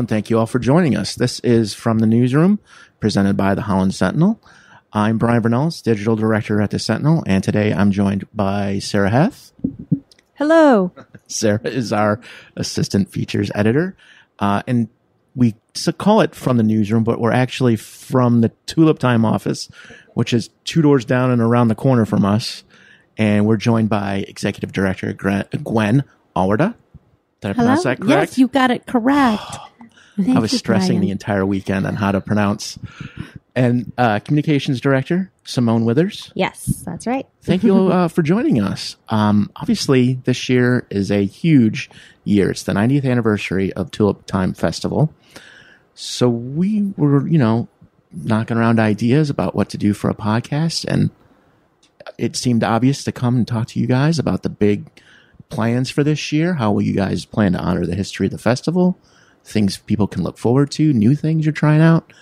and thank you all for joining us. This is From the Newsroom, presented by the Holland Sentinel. I'm Brian Vernells, Digital Director at the Sentinel, and today I'm joined by Sarah Heth. Hello. Sarah is our Assistant Features Editor. Uh, and we call it From the Newsroom, but we're actually from the Tulip Time office, which is two doors down and around the corner from us. And we're joined by Executive Director Gwen Auwerda. Did I Hello? pronounce that correct? Yes, you got it correct. I was stressing the entire weekend on how to pronounce. And uh, Communications Director Simone Withers. Yes, that's right. Thank you uh, for joining us. Um, obviously, this year is a huge year. It's the 90th anniversary of Tulip Time Festival. So we were, you know, knocking around ideas about what to do for a podcast, and it seemed obvious to come and talk to you guys about the big plans for this year. How will you guys plan to honor the history of the festival? Things people can look forward to, new things you're trying out.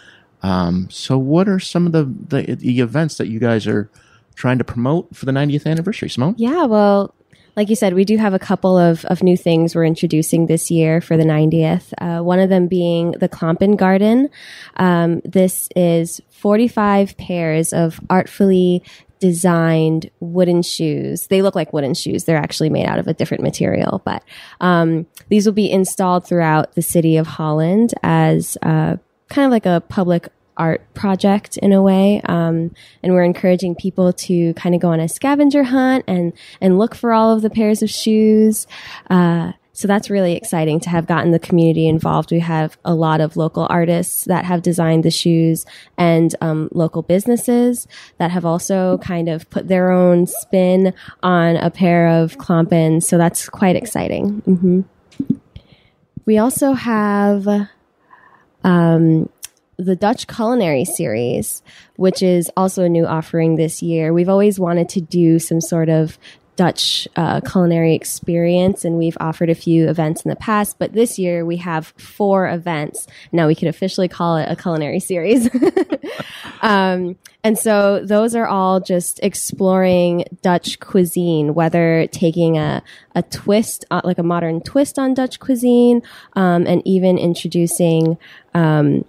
Um, so, what are some of the, the the events that you guys are trying to promote for the 90th anniversary, Simone? Yeah, well, like you said, we do have a couple of, of new things we're introducing this year for the 90th. Uh, one of them being the Klompen Garden. Um, this is 45 pairs of artfully designed wooden shoes. They look like wooden shoes. They're actually made out of a different material, but um, these will be installed throughout the city of Holland as uh, kind of like a public art project in a way. Um, and we're encouraging people to kind of go on a scavenger hunt and, and look for all of the pairs of shoes. Uh, so that's really exciting to have gotten the community involved. We have a lot of local artists that have designed the shoes and um, local businesses that have also kind of put their own spin on a pair of Klompens. So that's quite exciting. hmm We also have um, the Dutch Culinary Series, which is also a new offering this year. We've always wanted to do some sort of Dutch uh, culinary experience, and we've offered a few events in the past. But this year we have four events. Now we can officially call it a culinary series. um, and so those are all just exploring Dutch cuisine, whether taking a, a twist, uh, like a modern twist on Dutch cuisine, um, and even introducing um,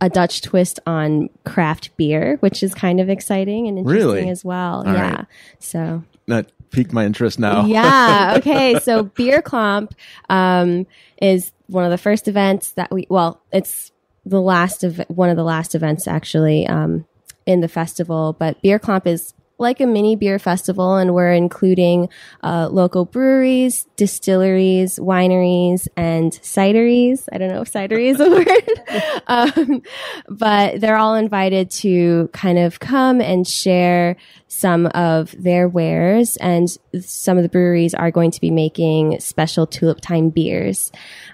a Dutch twist on craft beer, which is kind of exciting and interesting Really? as well. All yeah. right. So That piqued my interest now. yeah. Okay. So Beer Klomp um, is one of the first events that we. Well, it's the last of one of the last events actually um, in the festival. But Beer Klomp is like a mini beer festival, and we're including uh, local breweries, distilleries, wineries, and cideries. I don't know if cidery is a word, um, but they're all invited to kind of come and share some of their wares, and some of the breweries are going to be making special tulip time beers.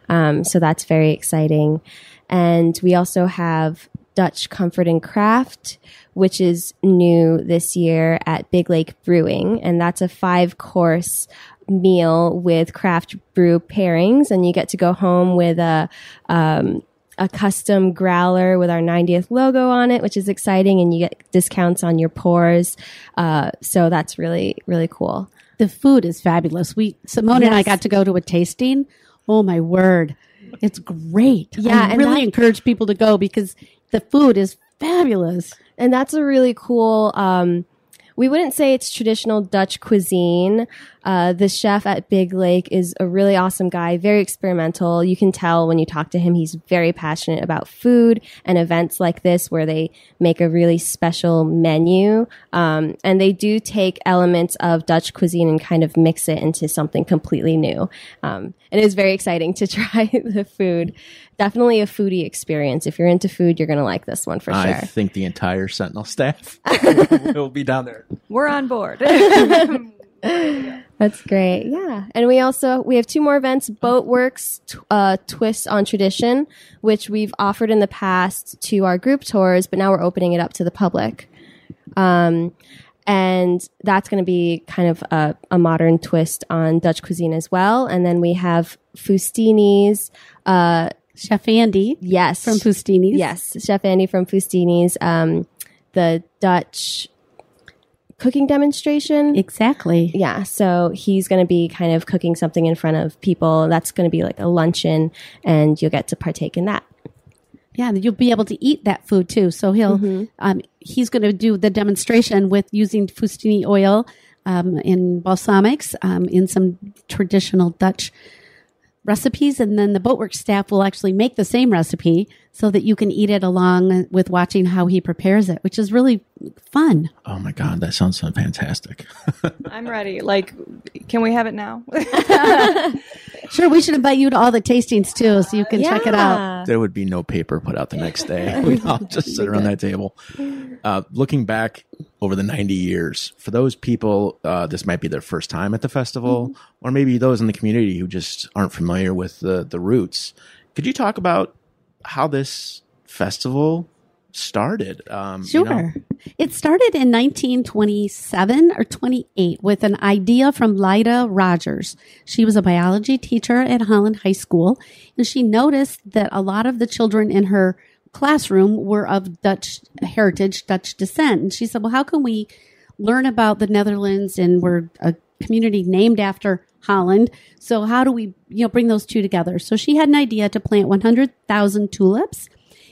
Um, so that's very exciting. And we also have Dutch Comfort and Craft, which is new this year at Big Lake Brewing. And that's a five course meal with craft brew pairings. And you get to go home with a, um, a custom growler with our 90th logo on it, which is exciting. And you get discounts on your pours. Uh, so that's really, really cool. The food is fabulous. We Simone and I got to go to a tasting. Oh my word. It's great. Yeah, I really that- encourage people to go because the food is fabulous. And that's a really cool, um, we wouldn't say it's traditional Dutch cuisine. Uh, the chef at Big Lake is a really awesome guy, very experimental. You can tell when you talk to him, he's very passionate about food and events like this where they make a really special menu. Um, and they do take elements of Dutch cuisine and kind of mix it into something completely new. Um, and it is very exciting to try the food. Definitely a foodie experience. If you're into food, you're going to like this one for I sure. I think the entire Sentinel staff will be down there. We're on board. That's great. Yeah. And we also, we have two more events, Boatwerks, uh, Twist on Tradition, which we've offered in the past to our group tours, but now we're opening it up to the public. Um, and that's going to be kind of a, a modern twist on Dutch cuisine as well. And then we have Fustini's, uh, Chef Andy yes. from Fustini's. Yes. Chef Andy from Fustini's, um, the Dutch cooking demonstration. Exactly. Yeah, so he's going to be kind of cooking something in front of people. That's going to be like a luncheon, and you'll get to partake in that. Yeah, and you'll be able to eat that food too. So he'll um, he's going to do the demonstration with using Fustini oil um, in balsamics um, in some traditional Dutch recipes, and then the boatwork staff will actually make the same recipe so that you can eat it along with watching how he prepares it, which is really fun. Oh my God, that sounds so fantastic. I'm ready. Like, can we have it now? Sure, we should invite you to all the tastings too, so you can check it out. there would be no paper put out the next day. We'd all just sit around that table. Uh, looking back over the 90 years, for those people, uh, this might be their first time at the festival, or maybe those in the community who just aren't familiar with the, the roots. Could you talk about how this festival started? Um, you Sure. know? It started in 1927 or 28 with an idea from Lida Rogers. She was a biology teacher at Holland High School, and she noticed that a lot of the children in her classroom were of Dutch heritage, Dutch descent. And she said, Well, how can we learn about the Netherlands and we're a community named after Holland. So how do we, you know, bring those two together? So she had an idea to plant 100,000 tulips.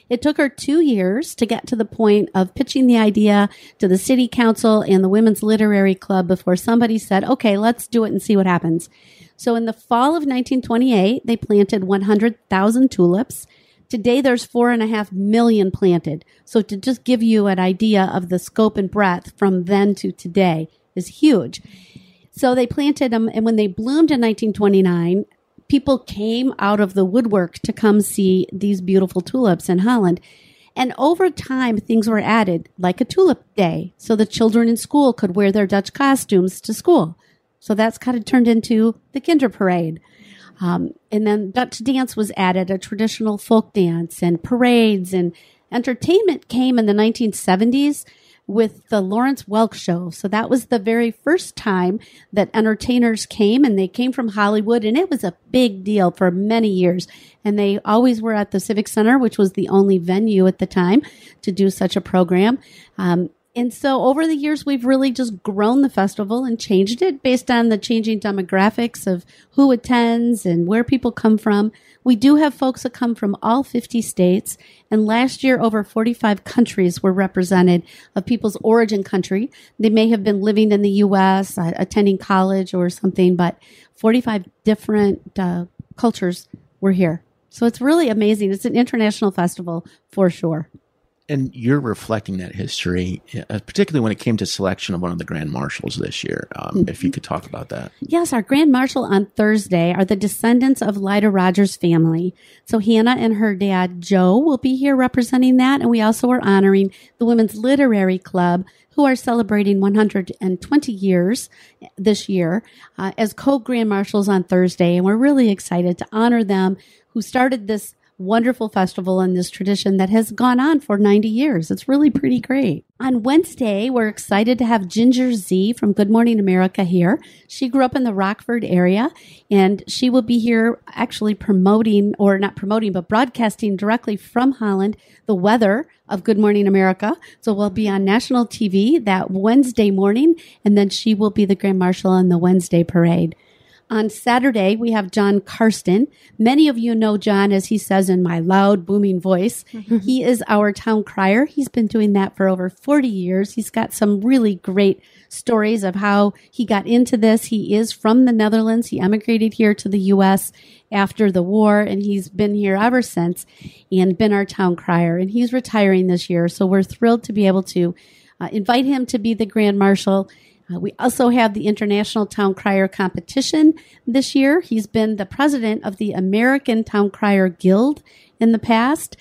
It took her two years to get to the point of pitching the idea to the city council and the women's literary club before somebody said, okay, let's do it and see what happens. So in the fall of 1928, they planted 100,000 tulips. Today, there's four and a half million planted. So to just give you an idea of the scope and breadth from then to today is huge. So they planted them, and when they bloomed in 1929, people came out of the woodwork to come see these beautiful tulips in Holland. And over time, things were added, like a tulip day, so the children in school could wear their Dutch costumes to school. So that's kind of turned into the Kinder Parade. Um, and then Dutch dance was added, a traditional folk dance, and parades and entertainment came in the 1970s with the Lawrence Welk show. So that was the very first time that entertainers came and they came from Hollywood and it was a big deal for many years. And they always were at the Civic Center, which was the only venue at the time to do such a program. Um, and so over the years, we've really just grown the festival and changed it based on the changing demographics of who attends and where people come from. We do have folks that come from all 50 states. And last year, over 45 countries were represented of people's origin country. They may have been living in the U.S., uh, attending college or something, but 45 different uh, cultures were here. So it's really amazing. It's an international festival for sure. And you're reflecting that history, uh, particularly when it came to selection of one of the grand marshals this year. Um, If you could talk about that. Yes, our grand marshal on Thursday are the descendants of Lida Rogers' family. So Hannah and her dad Joe will be here representing that, and we also are honoring the Women's Literary Club, who are celebrating 120 years this year uh, as co-grand marshals on Thursday, and we're really excited to honor them who started this wonderful festival and this tradition that has gone on for 90 years. It's really pretty great. On Wednesday, we're excited to have Ginger Zee from Good Morning America here. She grew up in the Rockford area and she will be here actually promoting or not promoting, but broadcasting directly from Holland the weather of Good Morning America. So we'll be on national TV that Wednesday morning and then she will be the Grand Marshal on the Wednesday parade. On Saturday, we have John Karsten. Many of you know John, as he says in my loud, booming voice. he is our town crier. He's been doing that for over 40 years. He's got some really great stories of how he got into this. He is from the Netherlands. He emigrated here to the U.S. after the war, and he's been here ever since and been our town crier. And he's retiring this year. So we're thrilled to be able to uh, invite him to be the Grand Marshal. Uh, we also have the International Town Crier Competition this year. He's been the president of the American Town Crier Guild in the past.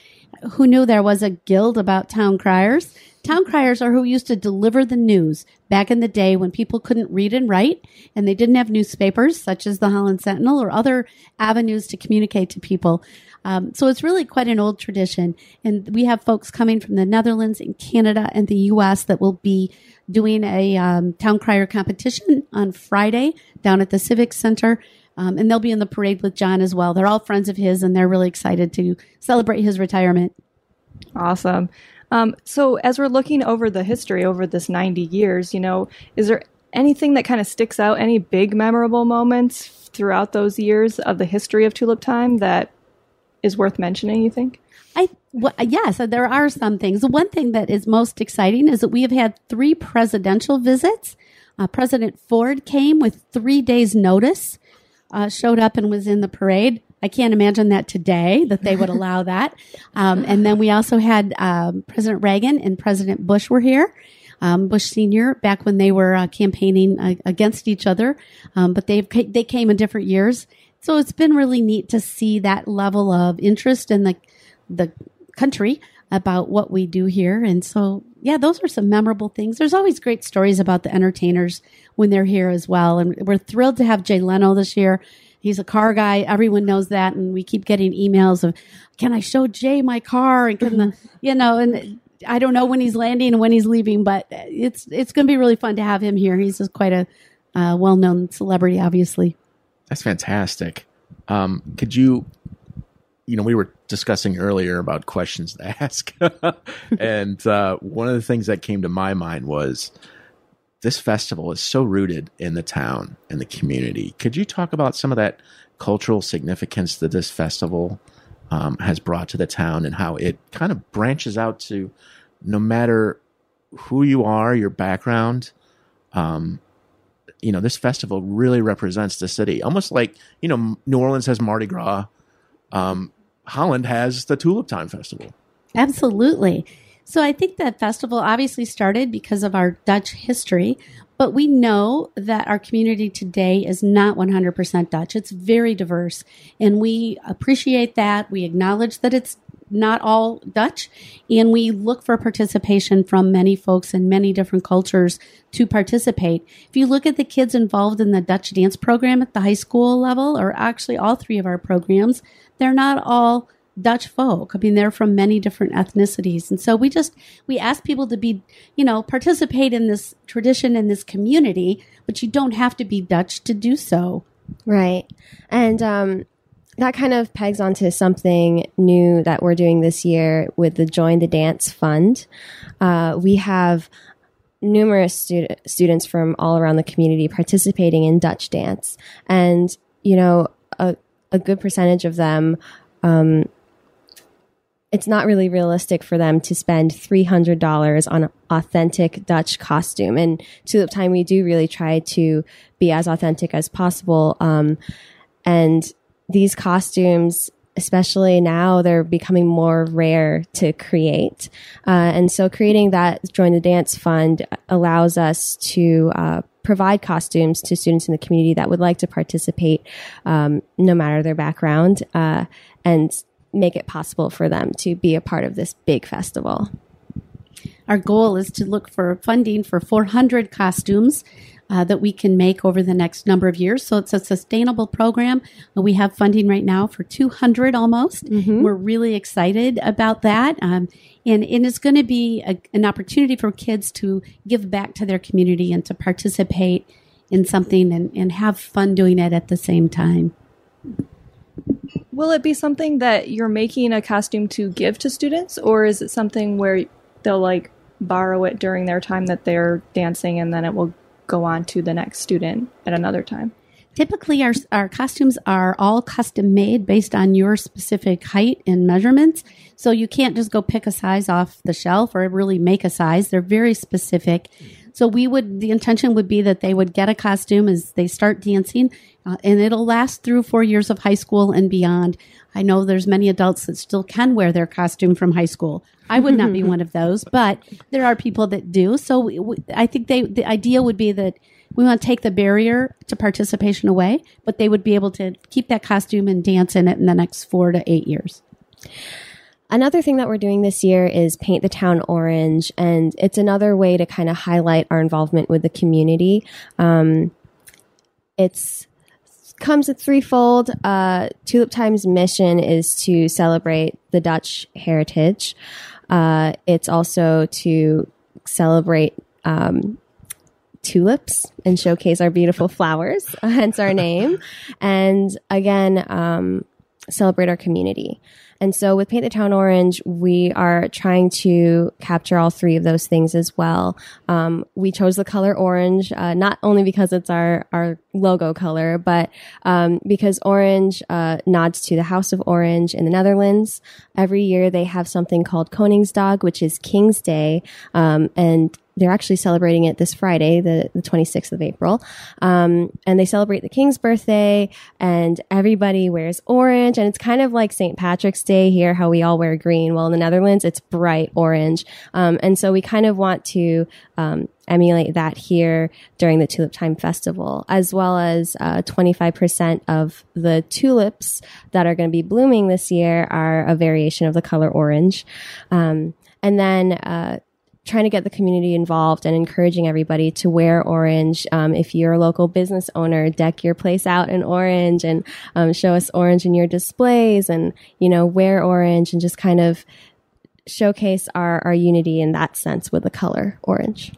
Who knew there was a guild about town criers? Town criers are who used to deliver the news back in the day when people couldn't read and write and they didn't have newspapers such as the Holland Sentinel or other avenues to communicate to people. Um, so it's really quite an old tradition. And we have folks coming from the Netherlands and Canada and the U.S. that will be doing a um, town crier competition on Friday down at the Civic Center. Um, and they'll be in the parade with John as well. They're all friends of his and they're really excited to celebrate his retirement. Awesome. Um, so, as we're looking over the history over this 90 years, you know, is there anything that kind of sticks out? Any big memorable moments throughout those years of the history of Tulip Time that is worth mentioning? You think? I well, yes, there are some things. The one thing that is most exciting is that we have had three presidential visits. Uh, President Ford came with three days' notice, uh, showed up and was in the parade. I can't imagine that today that they would allow that. Um, and then we also had um, President Reagan and President Bush were here. Um, Bush Senior back when they were uh, campaigning uh, against each other, um, but they they came in different years. So it's been really neat to see that level of interest in the the country about what we do here. And so, yeah, those are some memorable things. There's always great stories about the entertainers when they're here as well. And we're thrilled to have Jay Leno this year. He's a car guy. Everyone knows that. And we keep getting emails of, can I show Jay my car? And can the, you know, and I don't know when he's landing and when he's leaving, but it's, it's going to be really fun to have him here. He's just quite a uh, well known celebrity, obviously. That's fantastic. Um, could you you know, we were discussing earlier about questions to ask. and uh, one of the things that came to my mind was this festival is so rooted in the town and the community. Could you talk about some of that cultural significance that this festival um, has brought to the town and how it kind of branches out to no matter who you are, your background? Um, you know, this festival really represents the city, almost like, you know, New Orleans has Mardi Gras. Um, Holland has the Tulip Time Festival. Absolutely. So I think that festival obviously started because of our Dutch history, but we know that our community today is not 100% Dutch. It's very diverse, and we appreciate that. We acknowledge that it's not all Dutch, and we look for participation from many folks in many different cultures to participate. If you look at the kids involved in the Dutch dance program at the high school level, or actually all three of our programs, they're not all Dutch folk. I mean, they're from many different ethnicities. And so we just, we ask people to be, you know, participate in this tradition in this community, but you don't have to be Dutch to do so. Right. And, um, that kind of pegs onto something new that we're doing this year with the Join the Dance Fund. Uh, we have numerous stud- students from all around the community participating in Dutch dance. And, you know, a, a good percentage of them, um, it's not really realistic for them to spend $300 on authentic Dutch costume. And Tulip Time, we do really try to be as authentic as possible. Um, and these costumes, especially now, they're becoming more rare to create. Uh, and so creating that Join the Dance Fund allows us to uh, provide costumes to students in the community that would like to participate, um, no matter their background, uh, and make it possible for them to be a part of this big festival. Our goal is to look for funding for 400 costumes uh, that we can make over the next number of years. So it's a sustainable program. We have funding right now for 200 almost. Mm-hmm. We're really excited about that. Um, and, and it's going to be a, an opportunity for kids to give back to their community and to participate in something and, and have fun doing it at the same time. Will it be something that you're making a costume to give to students, or is it something where they'll like borrow it during their time that they're dancing and then it will go on to the next student at another time. Typically, our, our costumes are all custom made based on your specific height and measurements. So you can't just go pick a size off the shelf or really make a size. They're very specific. So we would, the intention would be that they would get a costume as they start dancing, uh, and it'll last through four years of high school and beyond. I know there's many adults that still can wear their costume from high school. I would not be one of those, but there are people that do. So we, we, I think they, the idea would be that we want to take the barrier to participation away, but they would be able to keep that costume and dance in it in the next four to eight years. Another thing that we're doing this year is paint the town orange, and it's another way to kind of highlight our involvement with the community. Um, it's comes at threefold. Uh, Tulip Time's mission is to celebrate the Dutch heritage. Uh, it's also to celebrate um, tulips and showcase our beautiful flowers, hence our name. And again, um, celebrate our community. and so with Paint the Town Orange, we are trying to capture all three of those things as well. Um, we chose the color orange, uh, not only because it's our, our logo color, but um, because orange uh, nods to the House of Orange in the Netherlands. Every year they have something called Koningsdag, which is King's Day. Um, and they're actually celebrating it this Friday, the, the 26th of April. Um, and they celebrate the king's birthday and everybody wears orange. And it's kind of like St. Patrick's Day here, how we all wear green. Well, in the Netherlands, it's bright orange. Um, and so we kind of want to, um, emulate that here during the Tulip Time Festival, as well as uh, 25% of the tulips that are going to be blooming this year are a variation of the color orange. Um, and then uh, trying to get the community involved and encouraging everybody to wear orange. Um, if you're a local business owner, deck your place out in orange and um, show us orange in your displays and, you know, wear orange and just kind of showcase our, our unity in that sense with the color orange.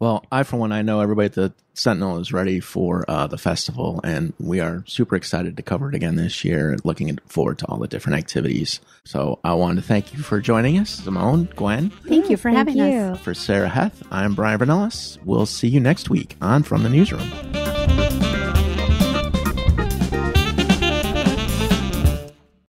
Well, I, for one, I know everybody at the Sentinel is ready for uh, the festival, and we are super excited to cover it again this year. Looking forward to all the different activities. So I wanted to thank you for joining us, Simone, Gwen. Thank you for Thank having you. us. For Sarah Heth, I'm Brian Vanellis. We'll see you next week on From the Newsroom.